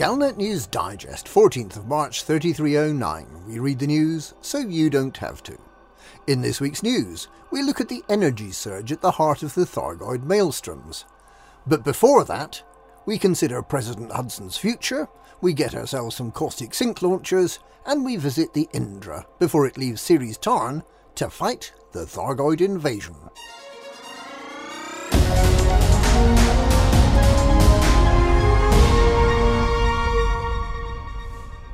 Galnet News Digest, 14th of March 3309. We read the news so you don't have to. In this week's news, we look at the energy surge at the heart of the Thargoid maelstroms. But before that, we consider President Hudson's future, we get ourselves some caustic sink launchers, and we visit the Indra before it leaves Ceres Tarn to fight the Thargoid invasion.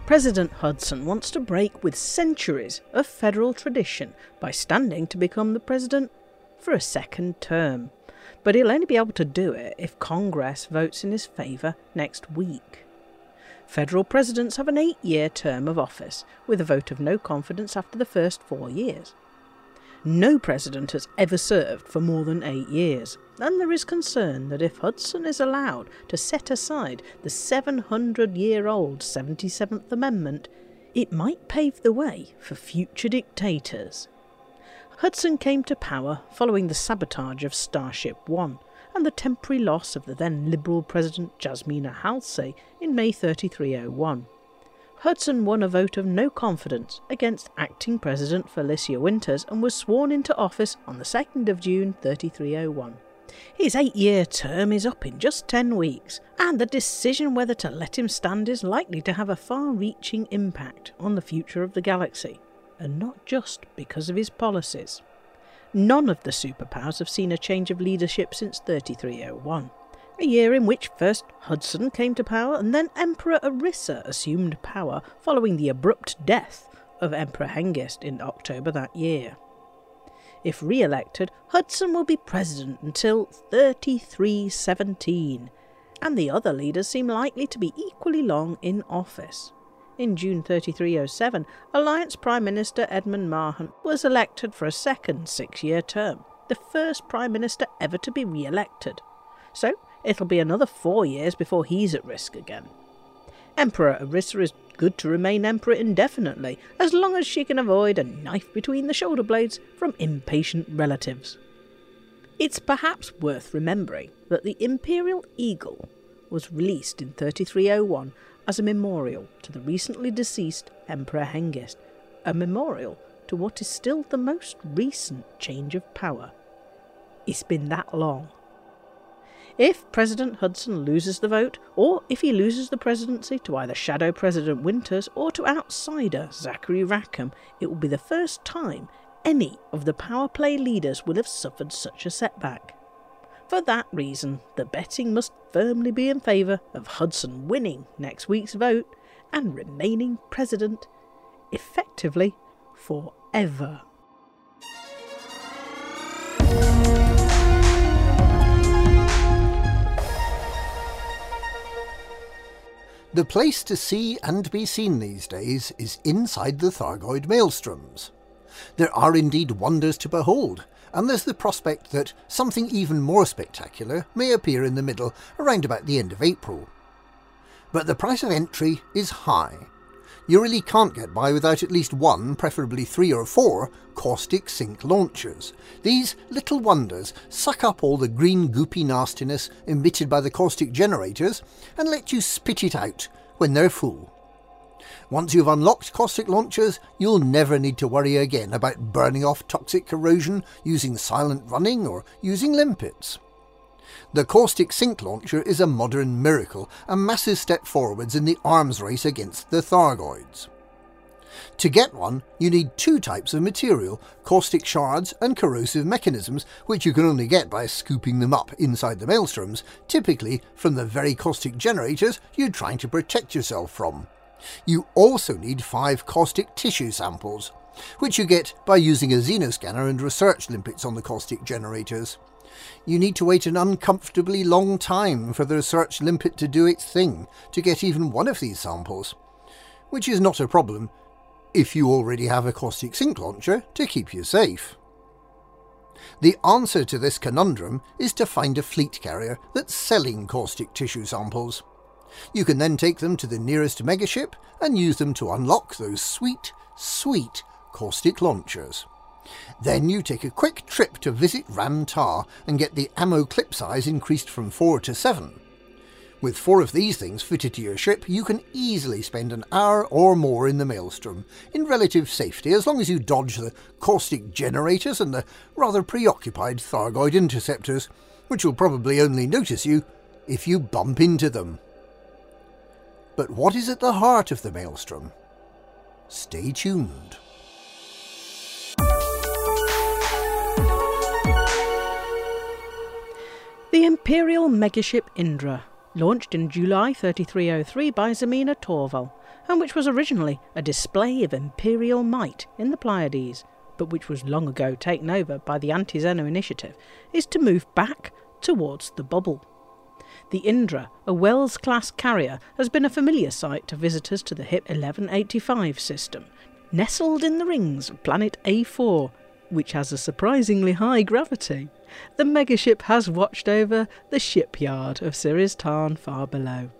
President Hudson wants to break with centuries of federal tradition by standing to become the president for a second term. But he'll only be able to do it if Congress votes in his favour next week. Federal presidents have an eight year term of office, with a vote of no confidence after the first four years. No president has ever served for more than eight years, and there is concern that if Hudson is allowed to set aside the 700 year old 77th Amendment, it might pave the way for future dictators. Hudson came to power following the sabotage of Starship One and the temporary loss of the then Liberal President Jasmina Halsey in May 3301. Hudson won a vote of no confidence against acting President Felicia Winters and was sworn into office on the 2nd of June 3301. His eight year term is up in just 10 weeks, and the decision whether to let him stand is likely to have a far reaching impact on the future of the galaxy, and not just because of his policies. None of the superpowers have seen a change of leadership since 3301 a year in which first Hudson came to power and then Emperor Arissa assumed power following the abrupt death of Emperor Hengist in October that year. If re elected, Hudson will be president until 3317, and the other leaders seem likely to be equally long in office. In June 3307, Alliance Prime Minister Edmund Mahon was elected for a second six year term, the first Prime Minister ever to be re elected. So, it'll be another four years before he's at risk again. Emperor Arissa is good to remain emperor indefinitely, as long as she can avoid a knife between the shoulder blades from impatient relatives. It's perhaps worth remembering that the Imperial Eagle was released in 3301 as a memorial to the recently deceased Emperor Hengist, a memorial to what is still the most recent change of power. It's been that long. If President Hudson loses the vote, or if he loses the presidency to either Shadow President Winters or to outsider Zachary Rackham, it will be the first time any of the power play leaders will have suffered such a setback. For that reason, the betting must firmly be in favour of Hudson winning next week's vote and remaining president effectively forever. The place to see and be seen these days is inside the Thargoid maelstroms. There are indeed wonders to behold, and there's the prospect that something even more spectacular may appear in the middle around about the end of April. But the price of entry is high. You really can't get by without at least one, preferably three or four, caustic sink launchers. These little wonders suck up all the green goopy nastiness emitted by the caustic generators and let you spit it out when they're full. Once you've unlocked caustic launchers, you'll never need to worry again about burning off toxic corrosion, using silent running, or using limpets. The caustic sink launcher is a modern miracle, a massive step forwards in the arms race against the Thargoids. To get one, you need two types of material caustic shards and corrosive mechanisms, which you can only get by scooping them up inside the maelstroms, typically from the very caustic generators you're trying to protect yourself from. You also need five caustic tissue samples, which you get by using a xenoscanner and research limpets on the caustic generators. You need to wait an uncomfortably long time for the research limpet to do its thing to get even one of these samples, which is not a problem if you already have a caustic sink launcher to keep you safe. The answer to this conundrum is to find a fleet carrier that's selling caustic tissue samples. You can then take them to the nearest megaship and use them to unlock those sweet, sweet caustic launchers. Then you take a quick trip to visit Ram Tah and get the ammo clip size increased from 4 to 7. With four of these things fitted to your ship, you can easily spend an hour or more in the maelstrom, in relative safety, as long as you dodge the caustic generators and the rather preoccupied Thargoid interceptors, which will probably only notice you if you bump into them. But what is at the heart of the maelstrom? Stay tuned. Imperial megaship Indra, launched in July 3303 by Zemina Torval, and which was originally a display of imperial might in the Pleiades, but which was long ago taken over by the Anti Xeno Initiative, is to move back towards the bubble. The Indra, a Wells class carrier, has been a familiar sight to visitors to the HIP 1185 system, nestled in the rings of planet A4, which has a surprisingly high gravity. The megaship has watched over the shipyard of Ceres Tarn far below.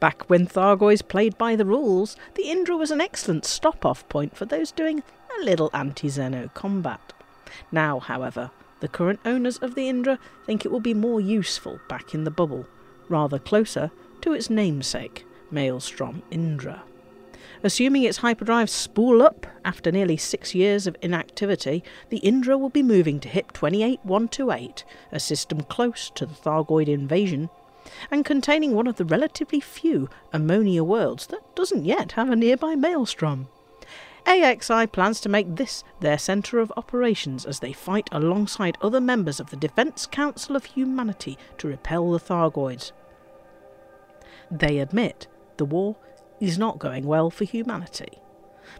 Back when Thargoids played by the rules, the Indra was an excellent stop off point for those doing a little anti Xeno combat. Now, however, the current owners of the Indra think it will be more useful back in the bubble, rather closer to its namesake, Maelstrom Indra. Assuming its hyperdrive spool up after nearly six years of inactivity, the Indra will be moving to HIP 28128, a system close to the Thargoid invasion, and containing one of the relatively few ammonia worlds that doesn't yet have a nearby maelstrom. AXI plans to make this their centre of operations as they fight alongside other members of the Defence Council of Humanity to repel the Thargoids. They admit the war is not going well for humanity,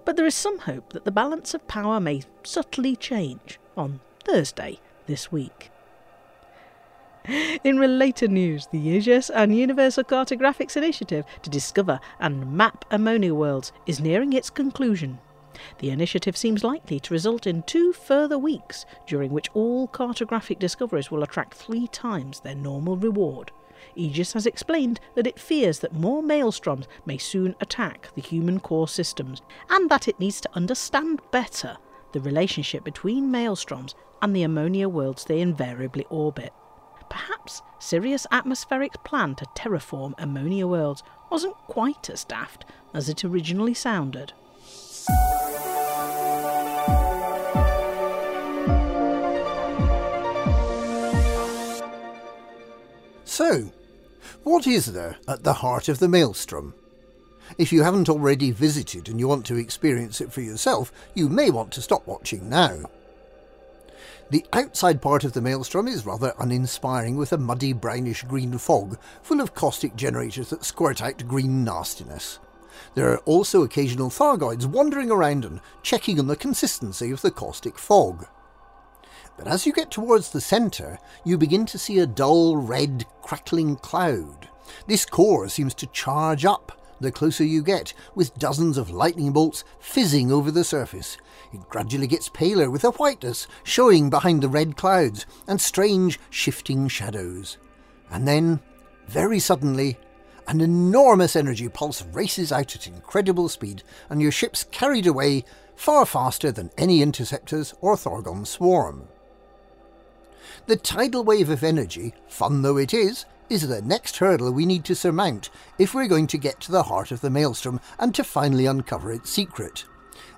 but there is some hope that the balance of power may subtly change on Thursday this week. In related news, the Aegis and Universal Cartographics Initiative to discover and map ammonia worlds is nearing its conclusion. The initiative seems likely to result in two further weeks, during which all cartographic discoveries will attract three times their normal reward. Aegis has explained that it fears that more maelstroms may soon attack the human core systems, and that it needs to understand better the relationship between maelstroms and the ammonia worlds they invariably orbit. Perhaps Sirius Atmospheric's plan to terraform ammonia worlds wasn't quite as daft as it originally sounded. So, what is there at the heart of the maelstrom? If you haven't already visited and you want to experience it for yourself, you may want to stop watching now. The outside part of the maelstrom is rather uninspiring with a muddy brownish green fog full of caustic generators that squirt out green nastiness. There are also occasional Thargoids wandering around and checking on the consistency of the caustic fog. But as you get towards the centre, you begin to see a dull red crackling cloud. This core seems to charge up the closer you get, with dozens of lightning bolts fizzing over the surface. It gradually gets paler with a whiteness showing behind the red clouds and strange shifting shadows. And then, very suddenly, an enormous energy pulse races out at incredible speed, and your ship's carried away far faster than any interceptors or Thargon swarm. The tidal wave of energy, fun though it is, is the next hurdle we need to surmount if we're going to get to the heart of the maelstrom and to finally uncover its secret.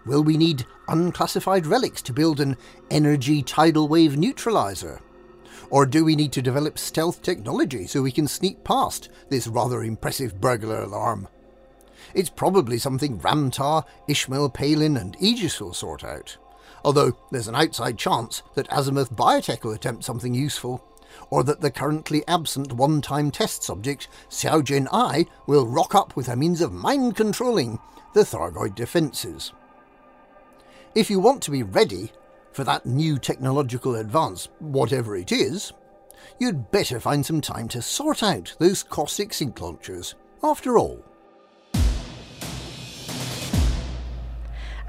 Will we need unclassified relics to build an energy tidal wave neutralizer? Or do we need to develop stealth technology so we can sneak past this rather impressive burglar alarm? It's probably something Ram Tah, Ishmael Palin, and Aegis will sort out. Although there's an outside chance that Azimuth Biotech will attempt something useful or that the currently absent one-time test subject, Xiaojin I, will rock up with a means of mind-controlling the Thargoid defences. If you want to be ready for that new technological advance, whatever it is, you'd better find some time to sort out those caustic sink launchers. After all,